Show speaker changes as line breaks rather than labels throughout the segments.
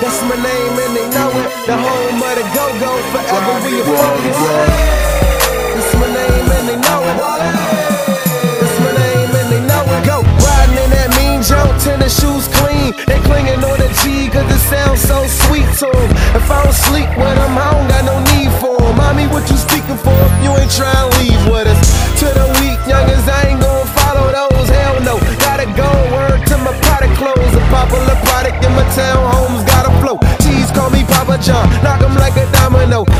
That's my name and they know it. The home of the go-go forever we a focus. That's my name. Jabba John. Knock him like a domino.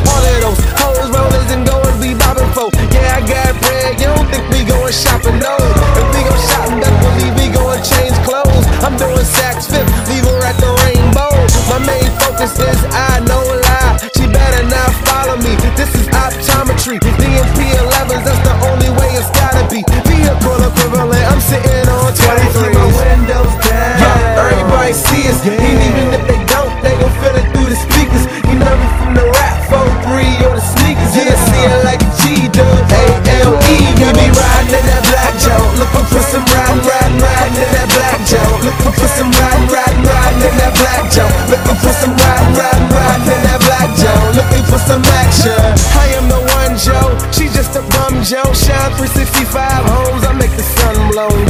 Joe shine 365 homes. I make the sun blow.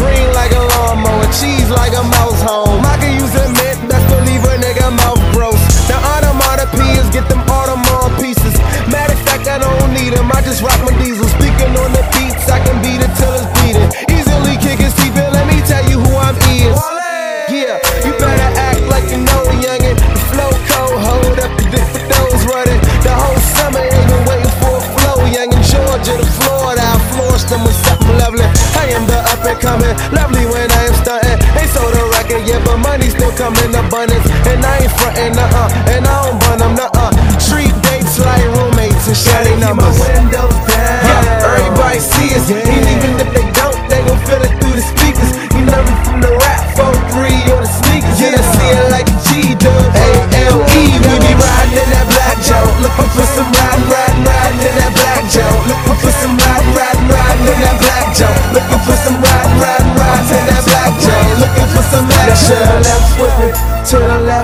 coming. Lovely when I am stunting. Ain't sold a record yet, but money still coming abundance. And I ain't frontin', uh uh. And I don't burn them, uh uh.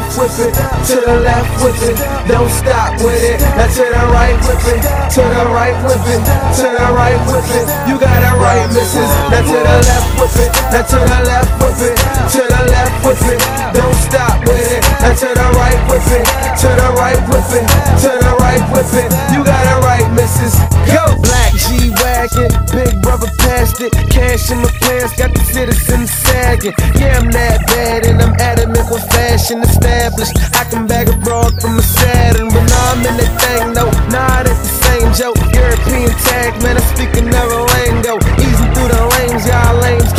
left, whip it. To the left, whip it. Don't stop with it. Now to the right, whip it. To the right, whip it. To the right, whip it. You got it right, missus. Now to the left, whip it. Now to the left, whip it. To the left, whip it. Don't stop with it. Now to the right, whip it. To the right, whip it. To the right, whip it. You got it right, missus. Go. Black G wagon, big brother passed it. Cash in the pants, got the citizens sagging. Yeah, I'm that bad, and I'm adamant with fashion established. I can bag a broad from a Saturn, but nah, I'm in that thing, no, not it's at the same joke. European tag, man, I'm speaking another lingo. Easy through the lanes, y'all lanes